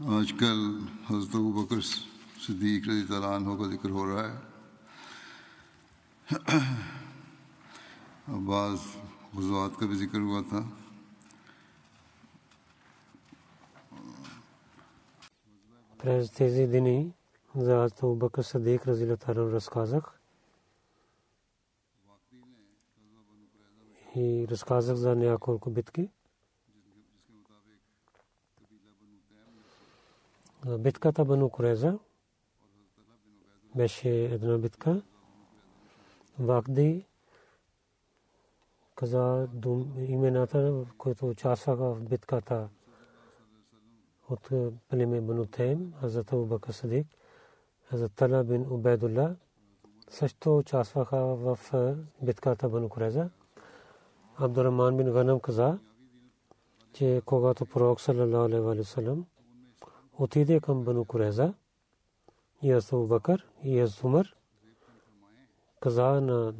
آج کل حضرت بکر صدیق رضی تعالیٰ عنہ کا ذکر ہو رہا ہے۔ بعض غزوات کا بھی ذکر ہوا تھا۔ دن ہی بکر صدیق رضی ال رساذ رسقاجک بت کے Битката Бану Куреза беше една битка. Вакди каза имената, които участваха в битката от племе Бану Тейм, Хазрат Абу Бакр Садик, Хазрат Тала бин Убайдулла също участваха в битката Бану Куреза. Абдурахман бин Ганам каза, че когато пророк саллям отиде към Бану Куреза и Абу Бакър и Умар каза на,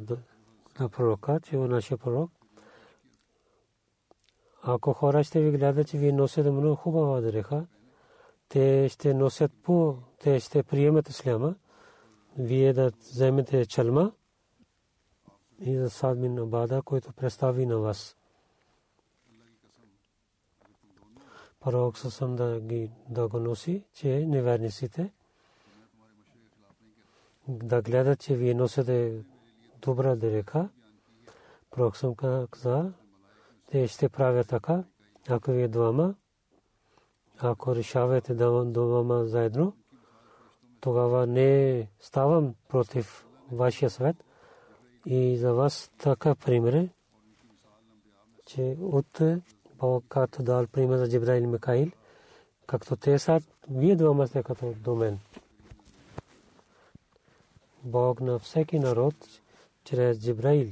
на пророка, че е нашия пророк. Ако хора ще ви гледат, че вие носите много хубава дреха, те ще носят по, те ще приемат исляма, вие да вземете чалма и за Садмин Абада, който представи на вас. Пророк съсъм да ги да го че неверниците да гледат, че вие носите добра дреха. Пророк съм каза, те ще правят така, ако вие двама, ако решавате двама заедно, тогава не ставам против вашия свет. И за вас така пример че от Бог като дал пример за Джибраил Микаил, както те са, вие двама сте като до мен. Бог на всеки народ чрез Джибраил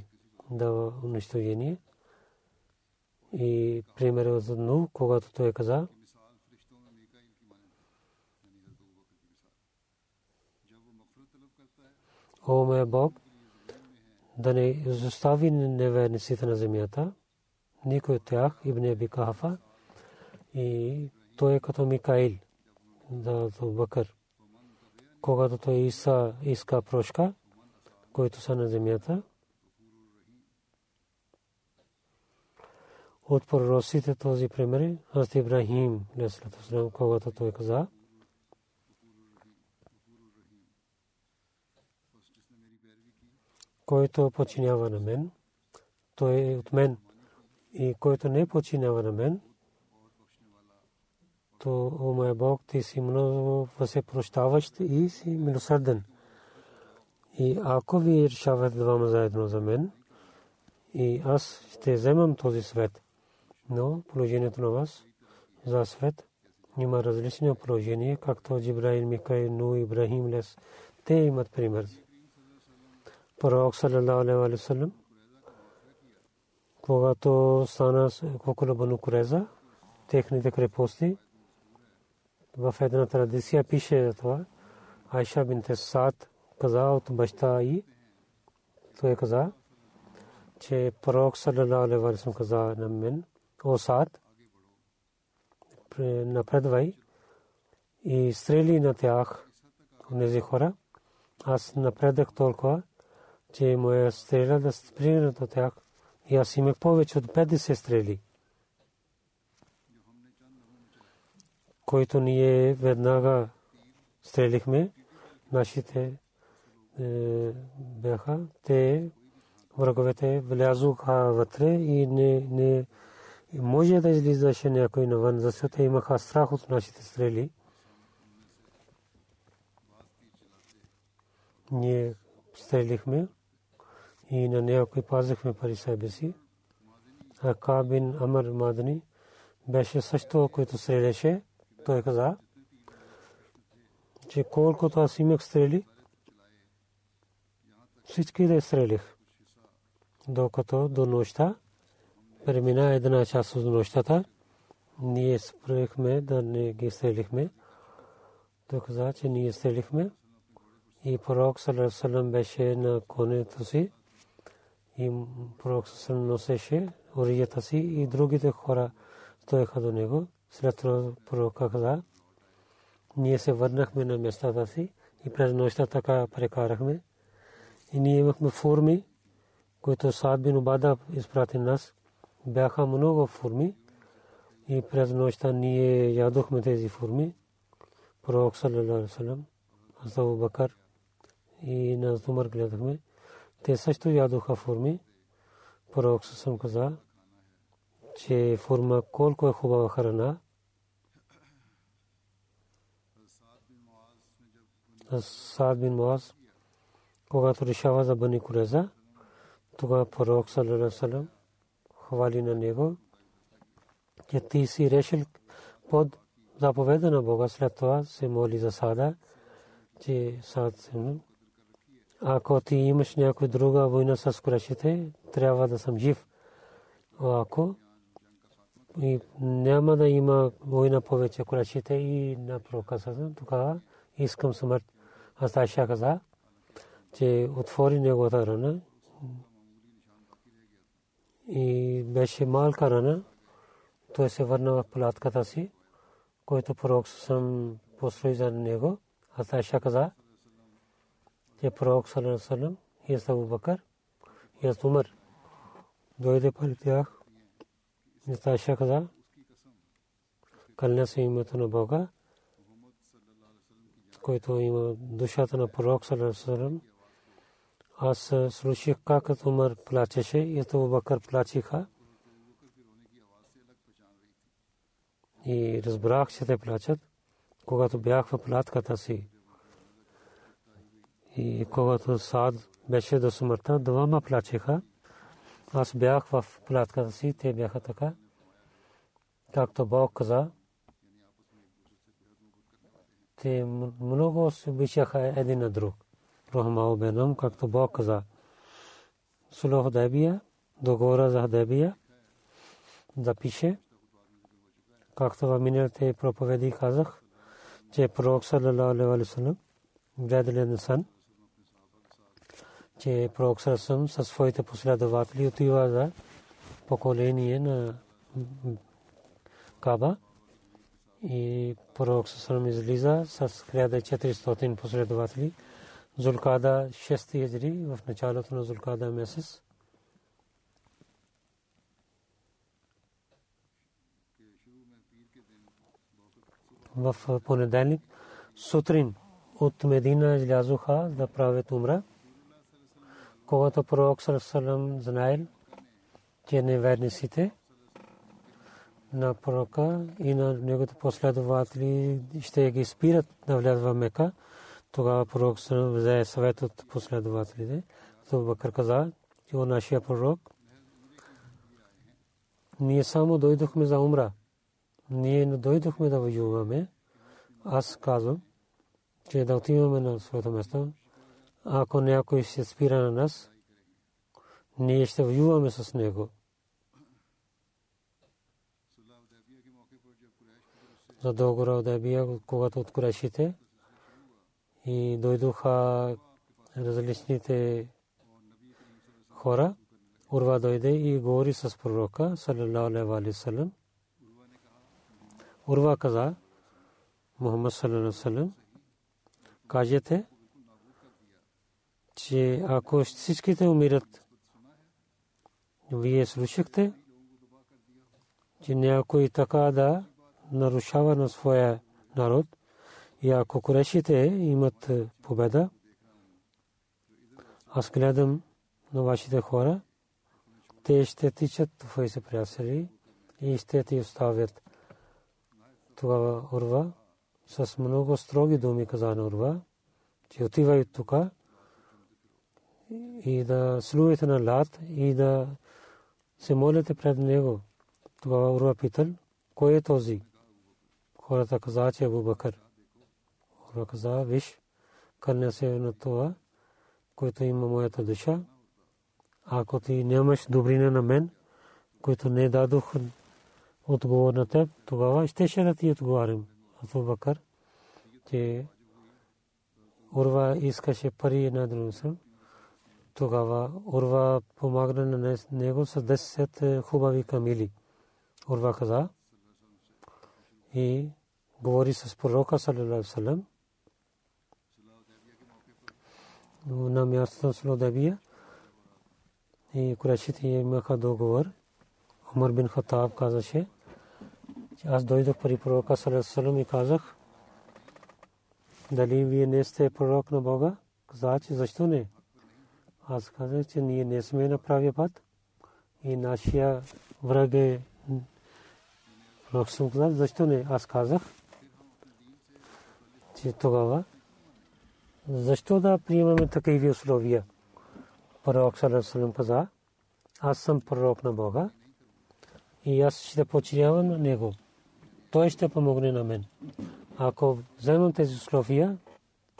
дава унищожение. И примерът за Нух, когато той каза, О, мой Бог, да не изостави неверниците на земята, никой от тях, Ибн Аби Кахафа, и той е като Микаил, да Бакър. Когато той Иса иска прошка, които са на земята, от пророците този пример Хазрат Ибрахим, когато той каза, който починява на мен, той е от мен. И който не починява на мен, то, о мой Бог, ти си много прощаващ и си милосърден. И ако ви решавате двама заедно за мен, и аз ще вземам този свет, но положението на вас за свет има различни положения, както Джибраил, Микаил, Ну, Ибрахим, Лес. Те имат пример. Пророк саллалаху алейхи когато стана около Бану Куреза, техните крепости, в една традиция пише това, Айша бинте Саад каза от баща и той каза, че пророк ва саллям каза на мен, о Саад, напредвай и стрели на тях, тези хора. Аз напредах толкова, че моя стрела да спригна до тях. И аз имах повече от 50 стрели. Които ние веднага стрелихме, нашите е, бяха, те враговете влязоха вътре и не, не може да излизаше някой навън, защото имаха страх от нашите стрели. Ние стрелихме и на някой пазихме пари себе си. А Кабин Амар Мадани беше също, който стреляше. Той каза, че колкото аз имах стрели, всички да стрелих. Докато до нощта, премина една част от нощта, ние спрехме да не ги стрелихме. Той каза, че ние стрелихме. И пророк Салам беше на конето си. И пророк Салам носеше орията си и другите хора стоеха до него. След това пророка каза, ние се върнахме на местата си и през нощта така прекарахме. И ние имахме форми, които Саад бин Обада изпрати нас. Бяха много форми и през нощта ние ядохме тези форми. Пророк саллалаху Азабу Бакар и на Зумар. Те също ядоха форми. Пророк съм каза, че форма колко е хубава храна. Саад бин Муаз, когато решава за Бани Куреза, тогава пророк саллалаху хвали на него, че ти си решил под заповеда на Бога. След това се моли за Сада, че Сад се ако ти имаш някой друга война с курашите, трябва да съм жив. Ако и няма да има война повече курашите и на пророка тогава искам смърт. Аз Айша каза, че отвори неговата рана и беше малка рана. Той се върна в палатката си, който пророк съм построи за него. Аз Айша каза, че пророк Салам и Абу Бакър и Умар дойде при тях. Несташа каза, кълня се името на Бога, който има душата на пророк Салам. Аз слушах как Умар плачеше и Абу Бакър плачиха. И разбрах, че те плачат, когато бях в платката си. И когато Сад беше до смъртта, двама плачеха. Аз бях в платката си, те бяха така. Както Бог каза, те много се обичаха един на друг. Рахмао Бенам, както Бог каза. Сулох Дебия, договора за Дебия, да пише, както в миналите проповеди казах, че пророк саллалаху че пророк Сарасъм със своите последователи отива за поколение на Каба и пророк Сарасъм излиза с 1400 последователи. Зулкада 6 хиджри в началото на Зулкада месец. В понеделник сутрин от Медина излязоха да правят умра когато пророк Сарасалам знаел, че неверниците на пророка и на неговите последователи ще ги спират да влязат в Мека, тогава пророк Сарасалам взе съвет от последователите. То Бакър каза, че нашия пророк, ние само дойдохме за умра. Ние не дойдохме да воюваме. Аз казвам, че да отиваме на своето место. Ако някой се спира на нас, ние ще воюваме с него. За договора от Абия, когато от Курешите и дойдоха различните хора Урва дойде и говори с пророка, салалаху алейхи салам. Урва каза, Мухаммад салалаху салам, кажете, че ако всичките умират, вие слушахте, че някой така да нарушава на своя народ и ако корешите имат победа, аз гледам на вашите хора, те ще тичат твоите приятели и ще ти оставят. Тогава Урва. С много строги думи каза на Урва, че отивай тук и да слуете на лад и да се молите пред него. Тогава Урва питал, кой е този? Хората каза, че е Абу Бакър. Урва каза, виж, кърня се на това, което има моята душа. Ако ти нямаш добрина на мен, който не дадох отговор на теб, тогава щеше да ти отговарям. Абу Бакър, че Урва искаше пари на друг тогава Урва помагна на него с 10 хубави камили. Урва каза и говори с пророка саллалаху на мястото с Лодабия и Курашите имаха договор. Умар бин Хатаб казаше, че аз дойдох при пророка саллалаху и казах, дали вие не сте пророк на Бога? Каза, че защо не? Аз казах, че ние не сме на правия път и нашия враг е Пророк съм казал, защо не? Аз казах, че тогава защо да приемаме такива условия? Пророк Салам каза, аз съм пророк на Бога и аз ще починявам на Него. Той ще помогне на мен. Ако вземам тези условия,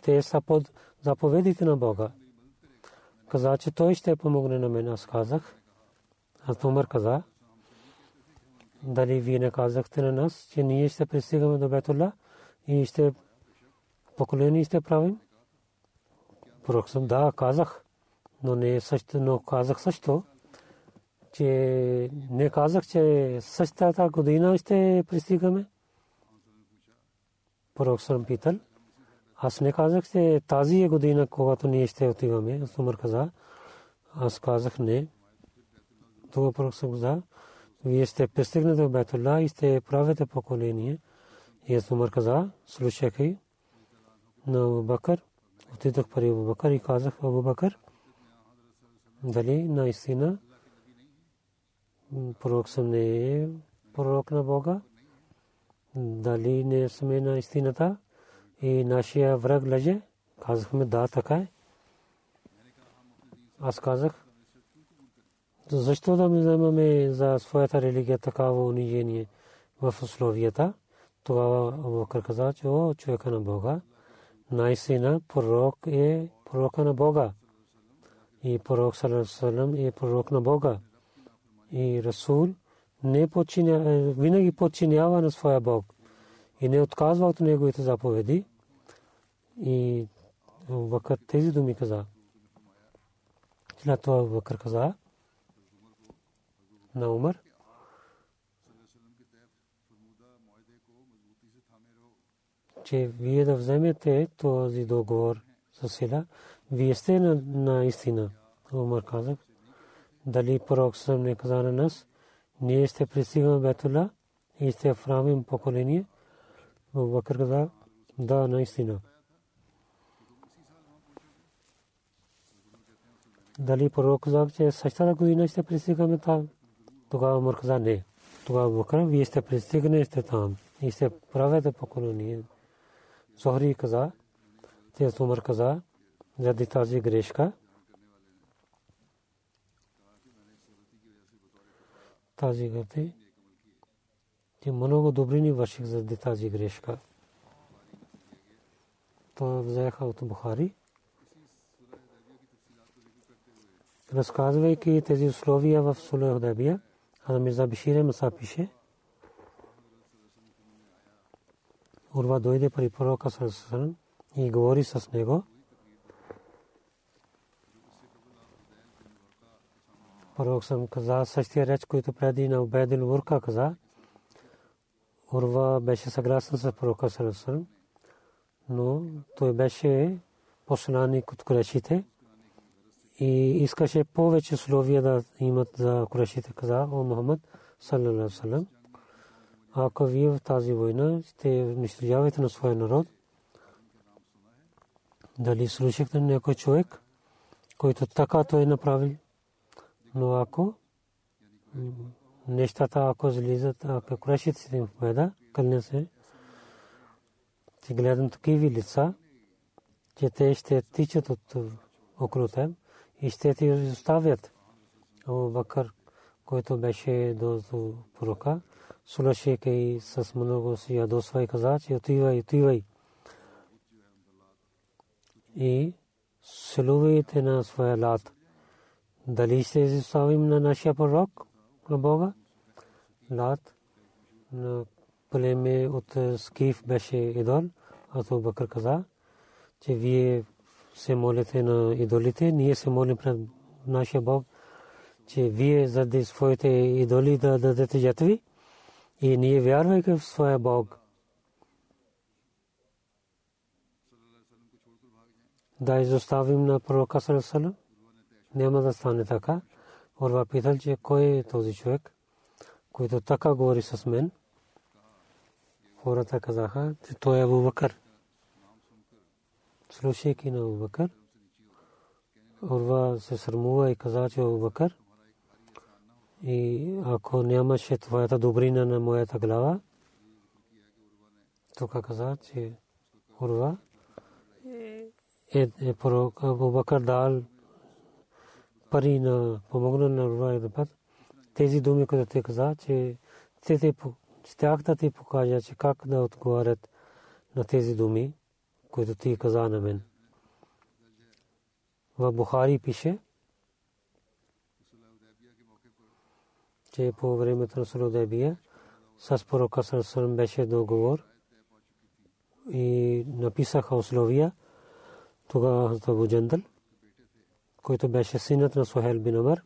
те са под заповедите на Бога. Каза, че той ще помогне на мен. Аз казах. Аз Умар каза, дали вие не казахте на нас, че ние ще пристигаме до Бетула и ще поколение ще правим? Пророк съм, да, казах, но не също, но казах също, че не казах, че същата година ще пристигаме. Пророк съм питал, аз не казах, че тази е година, когато ние ще отиваме. Аз Умар каза, аз казах не. Това пророк каза, вие сте пристигнали до Бетулла и сте правите поколение. И аз Умар каза, слушайки на Бакър, отидох при Абу Бакър и казах, Абу Бакър, дали наистина пророк съм не е пророк на Бога, дали не сме на истината и нашия враг лъже, казахме да, така е. Аз казах, защо да ми вземаме за своята религия такава унижение в условията? Тогава Абубакър каза, че о, човека на Бога, най-сина пророк е пророка на Бога. И пророк Салам е пророк на Бога. И Расул не подчиня, винаги подчинява на своя Бог и не отказва от неговите заповеди. И Абубакър тези думи каза. След това Абубакър каза, на Умар. че вие да вземете този договор за сила, вие сте на, на истина. Умар казах, дали пророк съм не каза на нас, ние сте пристигаме Бетула и сте в рамим поколение. Бакър каза, да, наистина. Дали пророк каза, че същата година ще пристигаме там. Тогава Умар каза не. Тогава Бакър, вие сте пристигне, сте там. И сте правете поклонение. Зохри каза, те Умар каза, заради тази грешка, тази гърти, че много добрини върших заради тази грешка. Това взеха от Бухари. Разказвайки тези условия в Сулeh Худайбия, Хазам Мирза Бишир Маса пише, Урва дойде при пророка Сарасалам и говори с него. Пророк съм каза същия реч, който преди на Убедил Вурка каза. Урва беше съгласен с пророка Сарасърм, но той беше посланник от Курешите и искаше повече условия да имат за Курешите, каза о Мухаммад, саллалаху салам. Ако вие в тази война сте унищожавате на своя народ, дали слушахте някой човек, който така той е направил, но ако нещата, ако излизат, ако крешите си в победа, кълня се, ти гледам такива лица, че те ще тичат от около теб и ще ти оставят. Абу Бакър, който беше до пророка, слушайки и с много си ядосва и каза, че отивай, отивай. И силувайте на своя лад. Дали ще изоставим на нашия пророк, на Бога? Лад на племе от Скиф беше идол. Ато Бакър каза, че вие се молите на идолите, ние се молим пред нашия Бог, че вие заради своите идоли да дадете жертви и ние вярвайки в своя Бог. Да изоставим на пророка Салесалам, няма да стане така. Орва питал, че кой е този човек, който така говори с мен. Хората казаха, че той е Абу Бакър. Слушайки на Абу Бакър, Орва се срамува и каза, че Абу Бакър и ако нямаше твоята добрина на моята глава, тук каза, че Урва е, е пророк Абу Бакър дал пари на помогна на и път. Тези думи, които те каза, че те щях да ти покажа, че как да отговарят на тези думи, които ти каза на мен. В Бухари пише, че по времето на Судебия с пророка Сърсърм беше договор и написаха условия тогава Хазрат Абу който беше синът на Сухел бин Амар,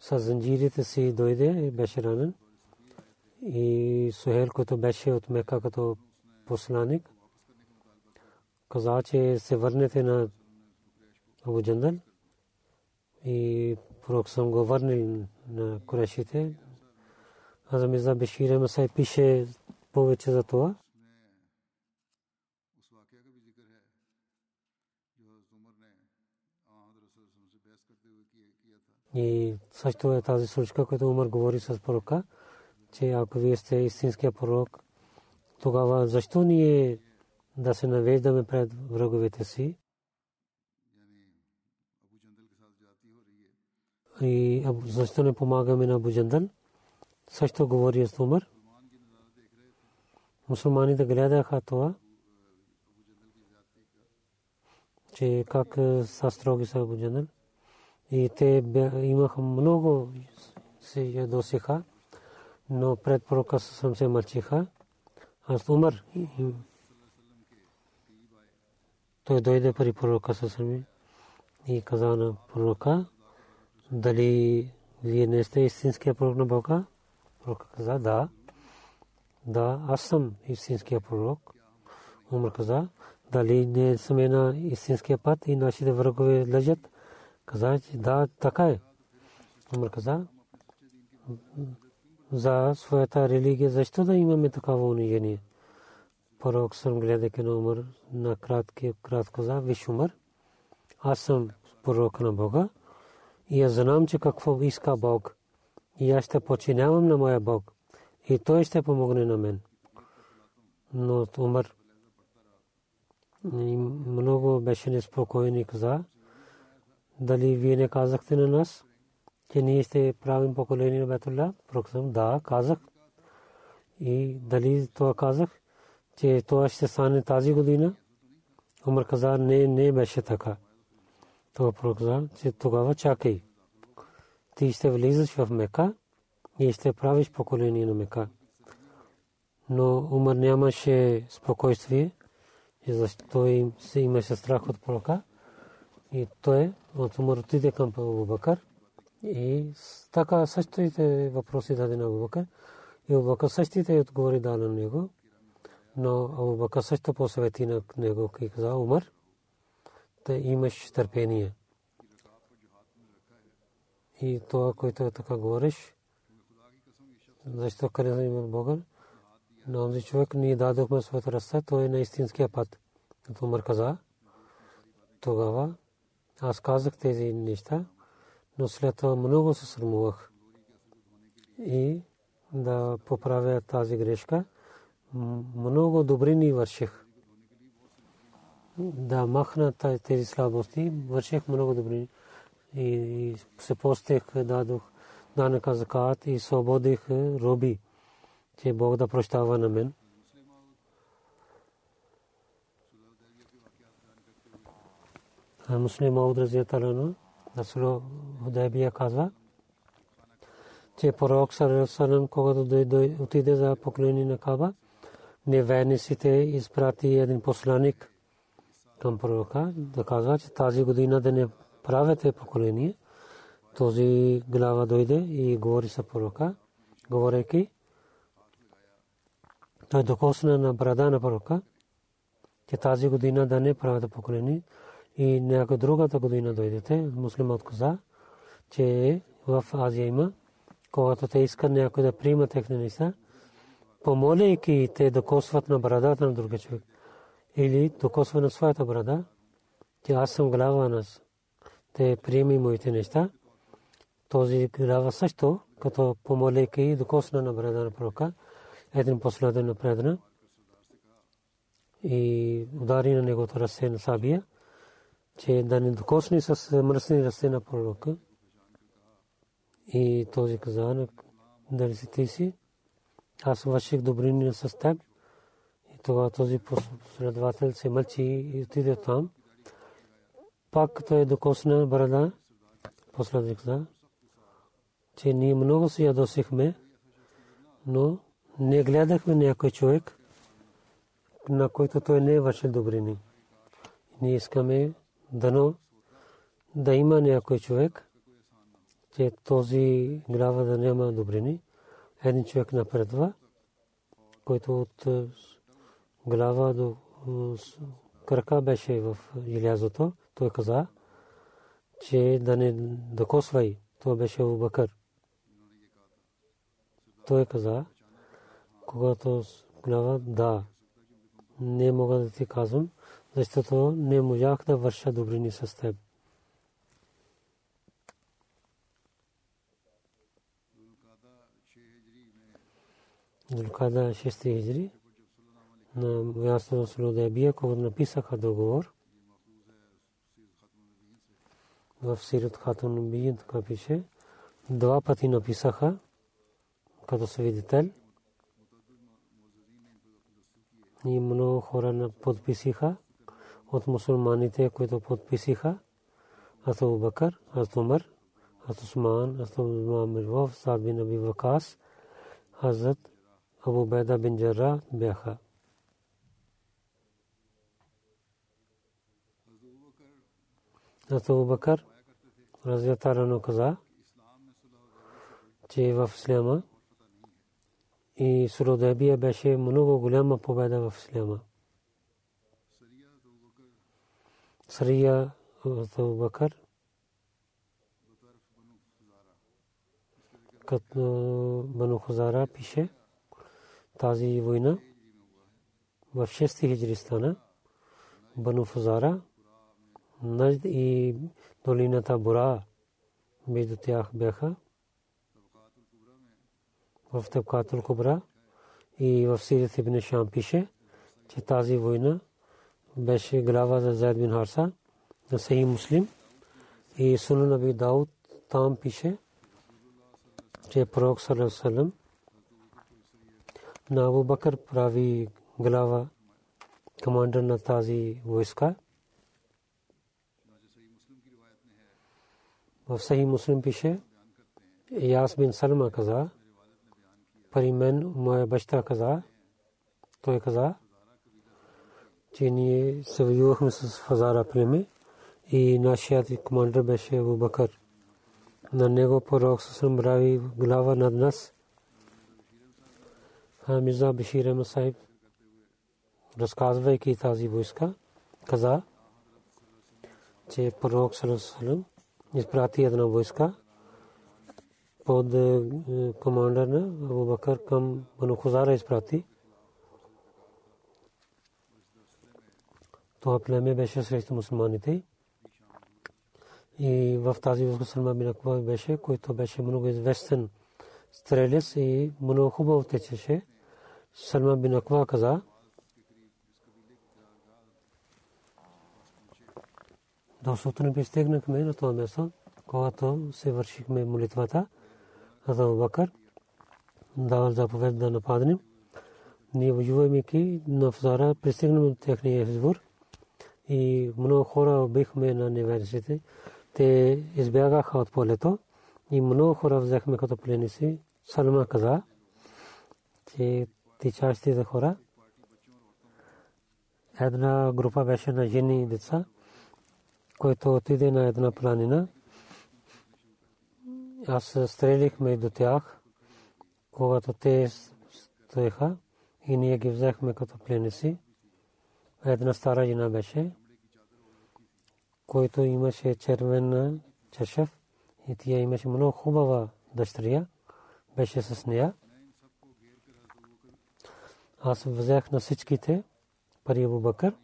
с занджирите си дойде и беше ранен. И Сухел, който беше от Мека като посланик, каза, че се върнете на Абу Джандал и пророк съм го върнил на Курешите. Аз Миза Бешир Масай пише повече за това. И също е тази случка, която Умар говори с пророка, че ако вие сте истинския пророк, тогава защо ние да се навеждаме пред враговете си? И защо не помагаме на Абу Също говори с Умар. Мусулманите гледаха това, че как са строги са Абу И те имаха много се ядосиха, но пред пророка съм се мълчиха. Аз Умар той дойде при пророка съсами и каза на пророка, дали вие не сте истинския пророк на Бога? Пророк каза, да. Да, аз съм истинския пророк. Умар каза, дали не сме на истинския път и нашите врагове лежат? Каза, че да, така е. Умар каза, за своята религия, защо да имаме такава унижение? Пророк съм гледайки на Умар на кратки, кратко каза, виж Умар, аз съм пророк на Бога и аз знам, че какво иска Бог. И аз ще починявам на моя Бог. И той ще помогне на мен. Но Умар много беше неспокоен и каза, дали вие не казахте на нас, че ние ще правим поколение на Бетулла? Проксам, да, казах. И дали това казах, че това ще стане тази година? Умар каза, не, не беше така. Това пророк че тогава чакай. Ти ще влизаш в Мека и ще правиш поколение на Мека. Но Умар нямаше спокойствие, защото им се имаше страх от пророка. И той от Умар отиде към Абу Бакър И така същите въпроси даде на Абубакър. И Абубакър същите отговори да на него. Но Абубакър също посъвети на него и каза Умар, да имаш търпение. И това, което така говориш, защо къде има Бога, на онзи човек ние дадохме своята ръста, той е на истинския път. Умар каза, тогава аз казах тези неща, но след това много се срамувах. И да поправя тази грешка, много добрини върших. Да махна тези слабости, върших много добри. И се постех, дадох данъка закат и свободих роби, че Бог да прощава на мен. Муслим Мауд Разияталана, Насуло Худайбия казва, че пророк Сарасалам, когато отиде за поклонение на Каба, неверниците изпрати един посланик към пророка да казва, че тази година да не правете поколение. Този глава дойде и говори с пророка, говорейки, той докосна на брада на пророка, че тази година да не правите поколение и някоя другата година дойдете, муслимът каза, че в Азия има, когато те искат някой да приема техни неща, помоляйки те докосват на брадата на другия човек. Или докосва на своята брада, че аз съм глава на те приеми моите неща. Този глава също, като помоляйки докосна на брада на пророка, един последен напредна и удари на негото ръце на Сабия че да не докосне с мръсни ръце на пророка. И този каза, дали си ти си, аз върших добрини с теб. И тогава този последовател се мълчи и отиде там. Пак той докосна брада, последник каза, че ние много се ядосихме, но не гледахме някой човек, на който той не е вършил добрини. Ние искаме дано да има някой човек, че този глава да няма добрини. Един човек напредва, който от глава до крака беше в Илязото. Той каза, че да не докосвай. Това беше Бакър. Той каза, когато глава, да, не мога да ти казвам, защото не можах да върша добрини с теб. Дулкада 6 хиджри на място Сулудебия, когато написаха договор в Сират Хатун Биин, така пише, два пъти написаха като свидетел и много хора подписиха от мусулманите, които подписиха Абу Бакър, аз Умар, аз Усман, аз Муамир Вов, Сад бин Вакас, Хазрат Абу Байда бин Джарра бяха. Абу Бакър, разятарано каза, че в Исляма и Суродебия беше много голяма победа в Исляма. Сария Абу Бакър като Бану Хузара пише тази война в 6 хиджри стана Бану Фузара Нажд и долината Бура между тях бяха в Табкатул Кубра и в Сирит Ибн Шам пише, че тази война беше глава за Зайд бин Харса на Сахи Муслим и Сунан Аби Дауд там пише, че пророк Салам на Абу Бакър прави глава командър на тази войска. В Сахи Муслим пише, Яс бин Салма каза, при мен моя баща каза, той каза, че ние се воювахме с Фазара племе и нашият командър беше Абу Бакър. на него пророк съм прави глава над нас. Мирза Бишир Масайб, разказвайки тази войска, каза, че пророк Салам изпрати една войска под командър на Абу Бакър към Бану Хузара изпрати. Това племе беше срещу мусулманите. И в тази войска Салма бин Аква беше, който беше много известен стрелец и много хубаво течеше. Салма бин Аква каза, до сутрин пристигнахме на това място, когато се вършихме молитвата. Аза Бакър давал заповед да нападнем. Ние воювайки на Фзара, пристигнахме до техния избор и много хора бихме на неверниците. Те избягаха от полето и много хора взехме като пленници. Салма каза, че тичащите хора, една група беше на жени и деца, който отиде на една планина. Аз стрелихме до тях, когато те стоеха и ние ги взехме като пленници. Една стара жена беше, който имаше червена чашев и тя имаше много хубава дъщеря, беше с нея. Аз взех на всичките пари Абу Бакър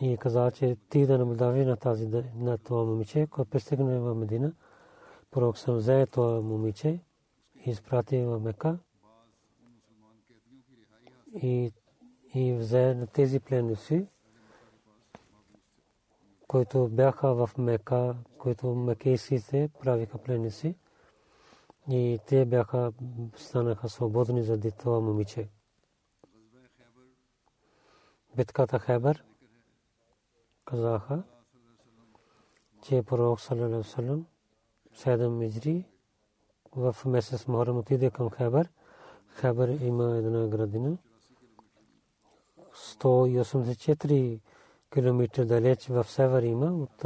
и каза, че ти да наблюдаваш на тази на това момиче, което пристигне в Медина. Пророк съм взе това момиче и изпрати в Мека и, и взе на тези пленници, които бяха в Мека, които мекейсите правиха пленници и те бяха станаха свободни заради това момиче. Битката Хебър казаха, че пророк мижри в месец отиде към Хебър. Хебър има една градина. 184 км далеч в север има от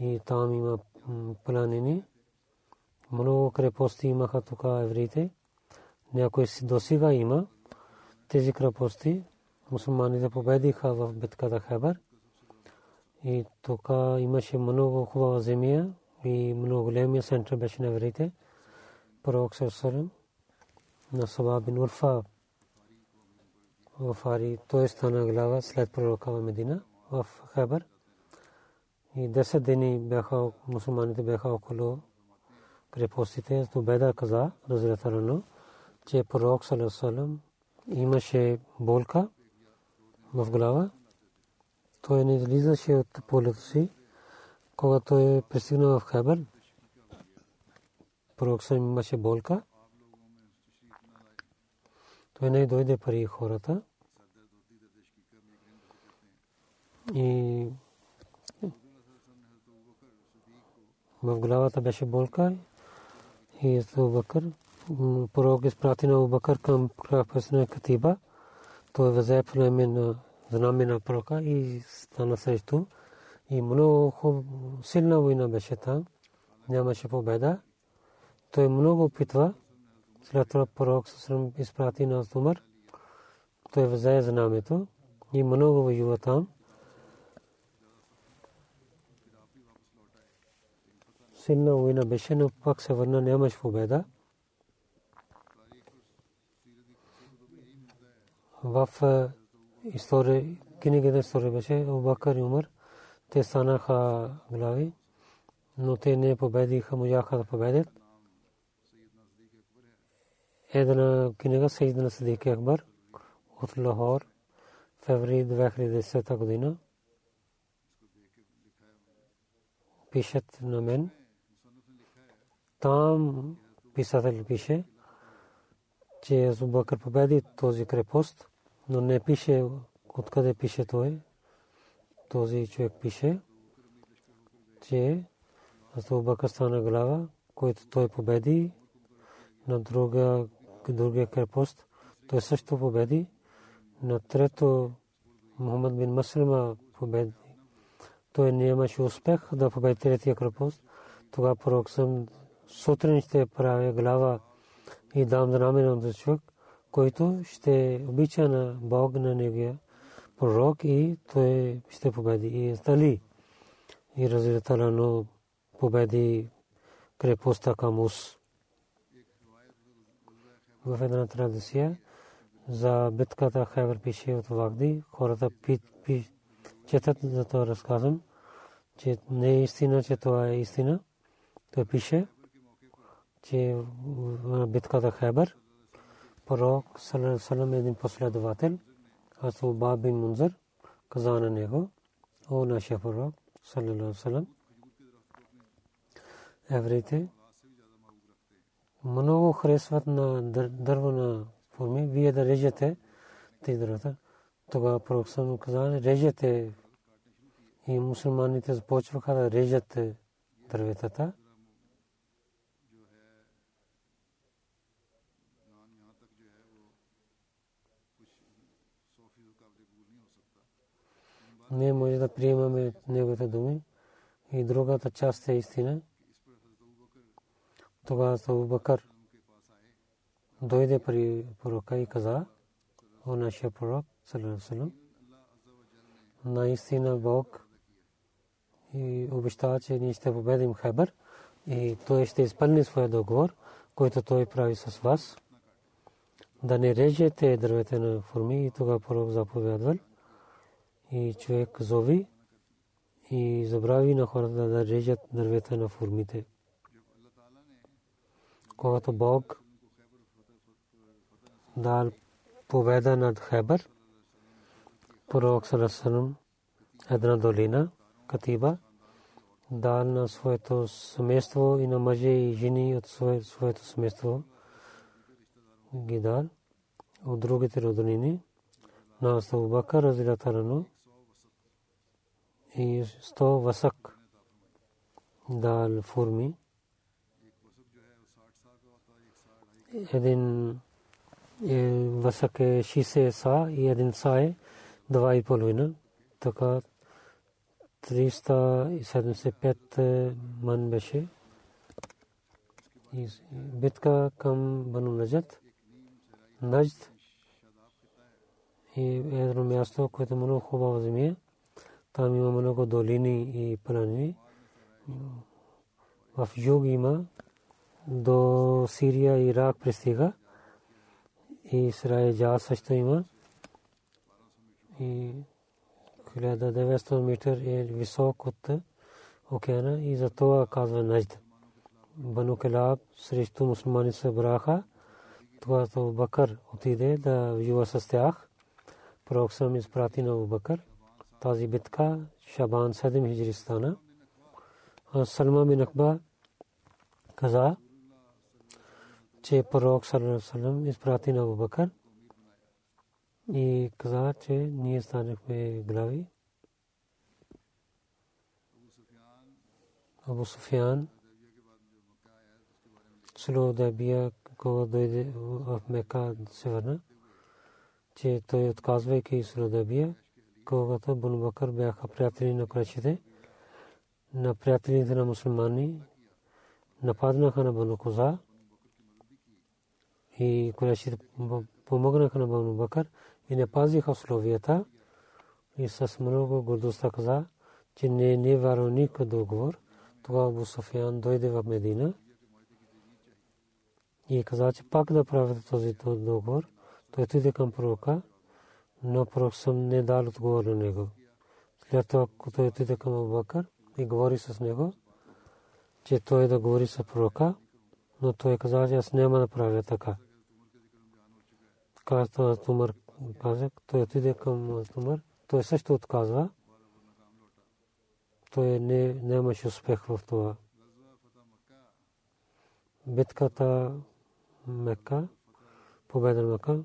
и там има планини. Много крепости имаха тук евреите. Някои си досига има. Тези крепости мусулманите победиха в битката Хебър. И тук имаше много хубава земя и много големия център беше на евреите. Пророк Сърсърм на Саба Урфа в Ари, той стана глава след пророка в Медина, в Хабар. И 10 дни бяха, мусулманите бяха около крепостите. Беда каза, разретарано, че пророк Салесалам имаше болка в глава. Той не излизаше от полето си, когато е пристигнал в Хабар. Пророк Салесалам имаше болка. Той не дойде пари хората. И в главата беше болка и Абу Бакър пророк изпрати на Абу Бакър към кръвпесна катиба. Той взе племе на знаме на пророка и стана срещу. И много силна война беше там. Нямаше победа. Той много опитва. След това пророк изпрати на Умар. Той взе знамето и много воюва там. Силна война беше, но пак се върна, нямаш победа. В история, книгата история беше Обакър и Умар. Те станаха глави, но те не победиха, можаха да победят. Една книга Сейдна Садик Акбар от Лахор, феври 2010 година. Пишат на мен. Там писател пише, че Азубакър победи този крепост, но не пише откъде пише той. Този човек пише, че Азубакър стана глава, който той победи на друга, другия крепост. Той също победи. На трето Мухаммад бин Маслима победи. той нямаше успех да победи третия крепост. Тогава пророк съм сутрин ще прави глава и дам знамена на човек, който ще обича на Бог на неговия пророк и той ще победи. И стали. И разбира но победи крепостта Камус. В една традиция за битката Хайбър пише от Вагди. Хората четат за това разказвам, че не е истина, че това е истина. Той пише, че битката Хайбър пророк Салам е един последовател, аз Уба бин Мунзър каза на него, о нашия пророк, салам, евреите много харесват на дървена форми, вие да режете тези дървата. Тогава пророк съм каза, режете и мусулманите започваха да режат дърветата. Не може да приемаме неговите думи. И другата част е истина. Тогава Абу Бакър дойде при пророка и каза, о нашия пророк, салам, наистина Бог и обещава, че ние ще победим Хабър и той ще изпълни своя договор, който той прави с вас. Да не режете дървете на форми и тогава пророк заповядвал и човек зови и забрави на хората да режат дървета на формите. Когато Бог дал победа над Хебър, пророк Сарасанам, една долина, Катиба, дал на своето семейство и на мъже и жени от своето семейство ги дал от другите роднини на Абу Бакър разилатарано и 100 васък дал форми. Един васък е 60 са и един са е 2,5. Така 375 ман беше. Битка към Бану Наджат. Наджд и едно място, което много хубава земя. Там има много долини и планини. В юг има до Сирия и Ирак пристига. И Срая Джа също има. И 1900 метър е висок от океана и за това казва Najд. Бану Келаб срещу мусулмани се браха. Тогава Бакър отиде да воюва с тях. Пророк съм изпрати на Бакър тази битка Шабан 7 хиджри стана. Салма бин Акба каза, че пророк Салам изпрати на Абубакър и каза, че ние станахме глави. Абу Суфиан Сулудабия, кога дойде в Мека се върна, че той отказвайки Сулудабия, когато Бун Бакър бяха приятели на Крачите, на приятелите на мусулмани, нападнаха на Бану Коза и Крачите помогнаха на Бану Бакър и не пазиха условията и с много гордостта каза, че не е невярно никакъв договор. Тогава Абу Софиян дойде в Медина и каза, че пак да правите този договор. Той отиде към пророка но пророк съм не дал отговор на него. След това, като отиде към Абубакър и говори с него, че той да говори с пророка, но той каза, че аз няма да правя така. Каза Тумър, каза, той отиде към Тумър, той също отказва. Той не, нямаше успех в това. Битката Мека, победа Мека,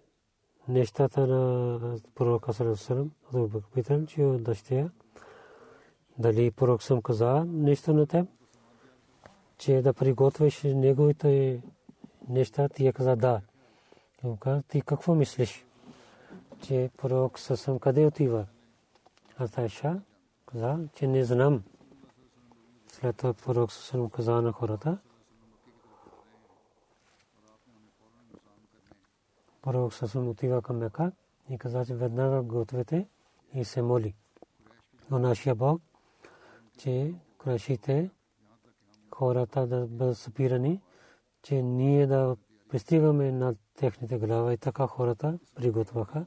нещата на пророка Салесалам. Аз Бакър питам, че дъщеря дали пророк съм каза нещо на теб, че да приготвиш неговите неща, ти я каза да. Ти какво мислиш? Че пророк съм къде отива? Аз Айша каза, че не знам. След това пророк съм каза на хората. Пророк съм отива към Мека и каза, че веднага гответе и се моли. Но нашия Бог, че крашите хората да бъдат спирани, че ние да пристигаме на техните глава и така хората приготвяха.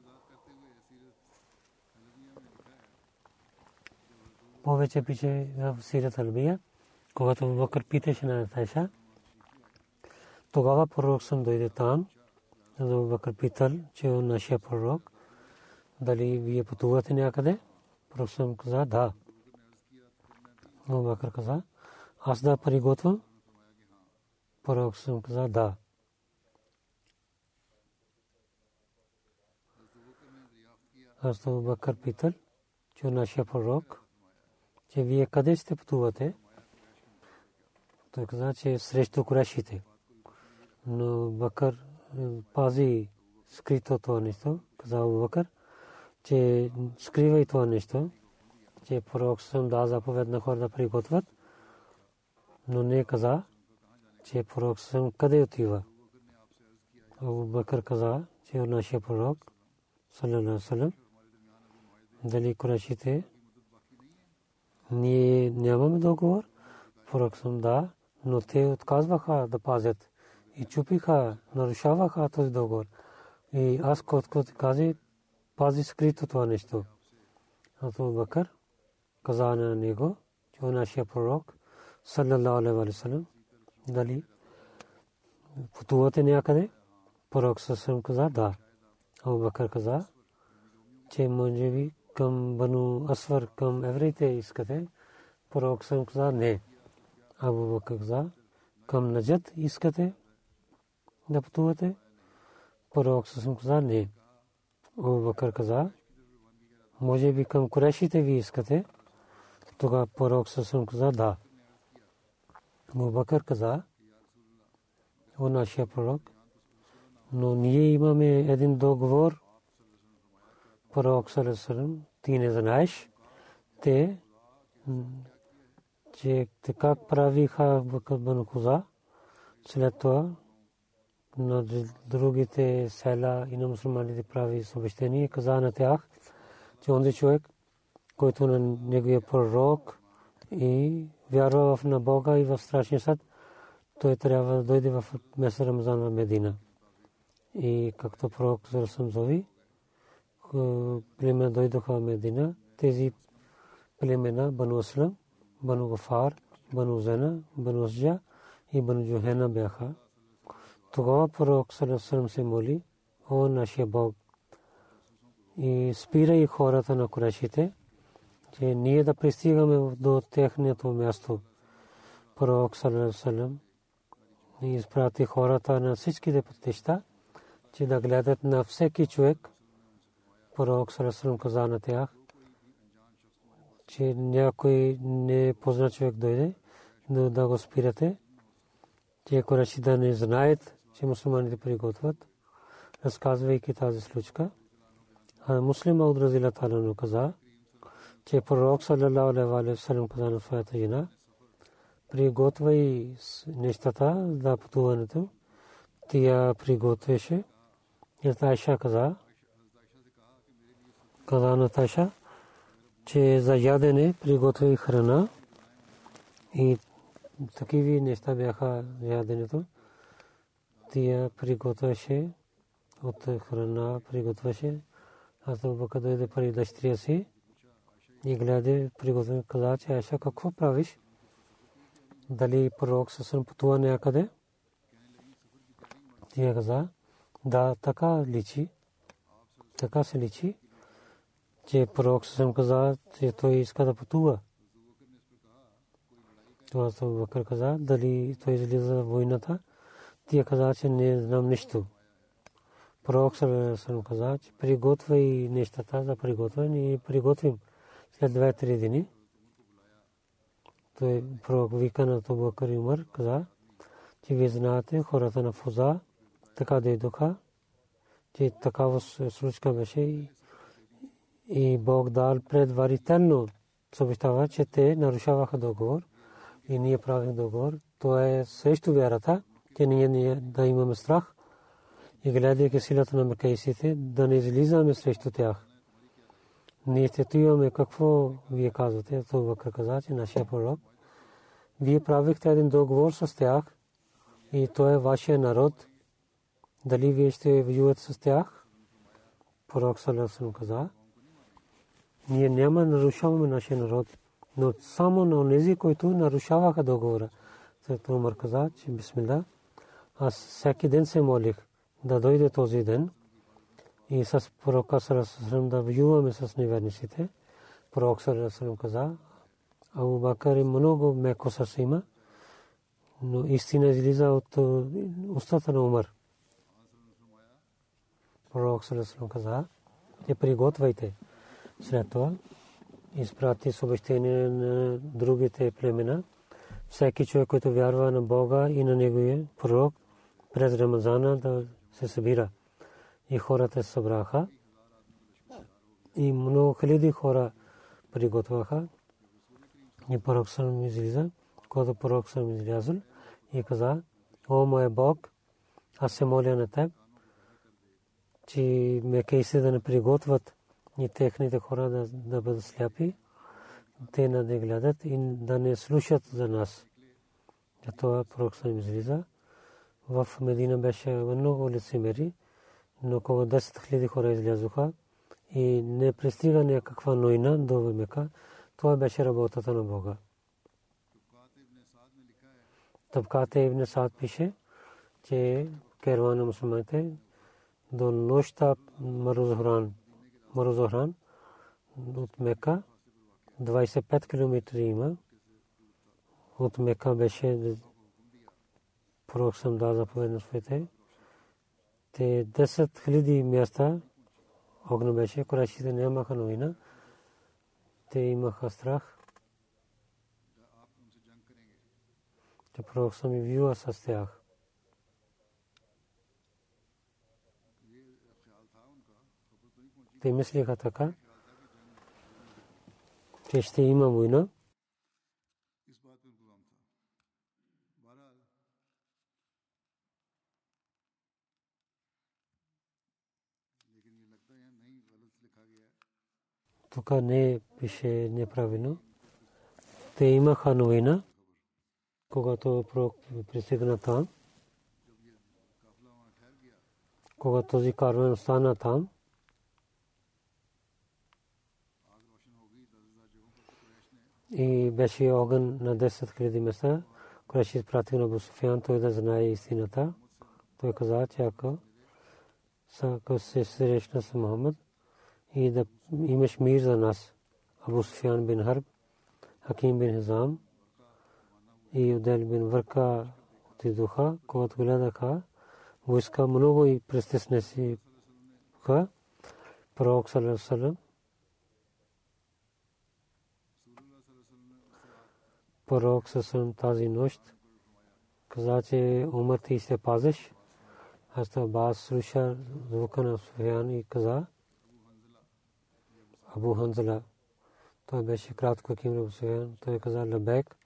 повече пише в Сират Албия, когато Бакър питаше на Тайша, тогава пророк съм дойде там, за Бакър питал, че е нашия пророк, дали вие пътувате някъде? Пророк съм каза, да. Но Бакър каза, аз да приготвям? Пророк съм каза, да. Аз Бакър питал, че е нашия пророк, че вие къде сте пътувате? Той каза, че срещу Курешите. Но Бакър пази скрито това нещо. Каза Бакър, че скрива и това нещо, че пророк съм да заповед на хора да приготвят. Но не каза, че пророк съм къде отива. Абу Бакър каза, че е нашия пророк, салалалаху дали Курешите ние нямаме договор. Пророк съм да, но те отказваха да пазят и чупиха, нарушаваха този договор. И аз който каза, пази скрито това нещо. Абу Бакър каза на него, че е нашия пророк, саллалаху алейхи ва дали пътувате някъде? Пророк съм каза, да. Абу Бакър каза, че може би към Бану Асвар, към евреите искате? Пророк съм каза не. Абу Бакър каза, към Наджат искате да пътувате? Пророк съм каза не. Абу Бакър каза, може би към Курешите ви искате? Тогава пророк съм каза да. Абу Бакър каза, о нашия пророк, но ние имаме един договор пророк Салесалам, ти не знаеш, те, че как правиха Бану Куза, след това на другите села и на мусулманите прави съобщение, каза на тях, че онзи човек, който на неговия пророк и вярва в на Бога и в страшния съд, той трябва да дойде в месец Рамазан в Медина. И както пророк Зарасам зови, племена дойдоха в Медина. Тези племена Бану Аслам, Бану Гафар, Бану Зена, Бану Азджа и Бану Джухена бяха. Тогава пророк Салесалам се моли, о нашия Бог, и спира и хората на Курешите, че ние да пристигаме до техното място. Пророк Салесалам изпрати хората на всичките пътища, че да гледат на всеки човек, пророк Сарасалам каза на тях, че някой не позна човек дойде, но да го спирате, че кораши да не знаят, че мусулманите приготвят, разказвайки тази случка. А муслим Ауд Разила Талану каза, че пророк саллалаху алейхи ва каза на своята жена, приготвяй нещата за пътуването. Тя приготвяше. И Айша каза, каза Наташа, че за ядене приготви храна и такива неща бяха яденето. Тя приготвяше от храна, приготвяше. Аз Бака дойде при дъщеря си и гледа, приготвя, каза, че Айша, какво правиш? Дали пророк съсън пътува някъде? Тя каза, да, така личи. Така се личи че пророк съм каза, че той иска да пътува. Това Бакър каза, дали той излиза войната. Тия каза, че не знам нищо. Пророк съм каза, че приготвяй нещата за приготвяне и приготвим след 2-3 дни. Той пророк вика на и Умар каза, че вие знаете хората на Фуза така дойдоха, че такава случка беше и Бог дал предварително съобщава, че те нарушаваха договор и ние правим договор. То е срещу вярата, че ние да имаме страх и гледайки силата на макейсите, да не излизаме срещу тях. Ние ще имаме какво вие казвате, това каза, че нашия пророк. Вие правихте един договор с тях и то е вашия народ. Дали вие ще воювате с тях? Пророк Салерсон каза. Ние няма нарушаваме нашия народ, но само на тези, които нарушаваха договора. След Умар каза, че бисмилlah, аз всеки ден се молих да дойде този ден и с пророка Салерсон да воюваме с неверниците. Пророк Салерсон каза, Абу Бакър е много меко сърце има но истина излиза от устата на Умар. Пророк Салесалам каза, че приготвяйте. След това изпрати съобщение на другите племена. Всеки човек, който вярва на Бога и на Неговия пророк, през Рамазана да се събира. И хората се събраха. И много хиляди хора приготвяха. И пророк Салам излиза когато пророк съм излязъл и каза, о мой Бог, аз се моля на теб, че мекейси да не приготвят и техните хора да, да бъдат сляпи, те да гледат и да не слушат за нас. Това пророк съм излиза. В Медина беше много лицемери, но около 10 000 хора излязоха и не пристига някаква нойна до Мека. Това беше работата на Бога. Табката Ибн Саад пише, че керван на мусулманите до нощта Марузохран, Марузохран от Мека 25 км има. От Мека беше пророк съм дал заповед на своите. Те 10 хиляди места огън беше, корашите нямаха новина. Те имаха страх. че пророк съм и вила с тях. Те мислиха така, че ще има война. Тук не пише неправилно. Те имаха новина когато пророк пристигна там, когато този карван остана там, и беше огън на 10 000 места, Кураши изпратил на Бусуфян, той да знае истината. Той каза, че ако се срещна с Мухаммад и да имаш мир за нас, Абу Суфян бин Харб, Хаким бин Хизам, и Удел бин Върка отидоха, когато гледаха войска много и престесне си пророк Салам пророк Салам тази нощ каза, че умър ти се пазиш. Аз това слуша звука на Суфян и каза Абу Ханзала. Той беше кратко ким Абу Суфян. Той каза Лабек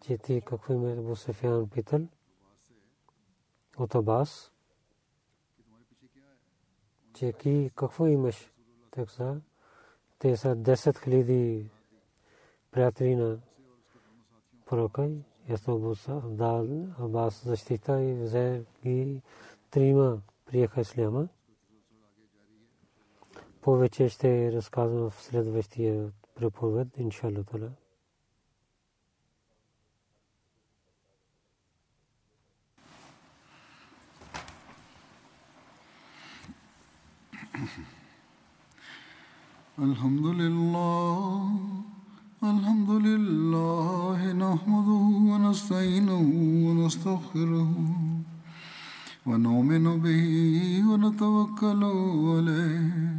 че ти какво име Абу Суфян питал от Абас, че ки какво имаш? Так са, те са 10 хиляди приятели на пророка. Ясно Абас защита и взе ги трима приеха исляма. Повече ще разказвам в следващия проповед, иншалlah. الحمد لله الحمد لله نحمده ونستعينه ونستغفره ونؤمن به ونتوكل عليه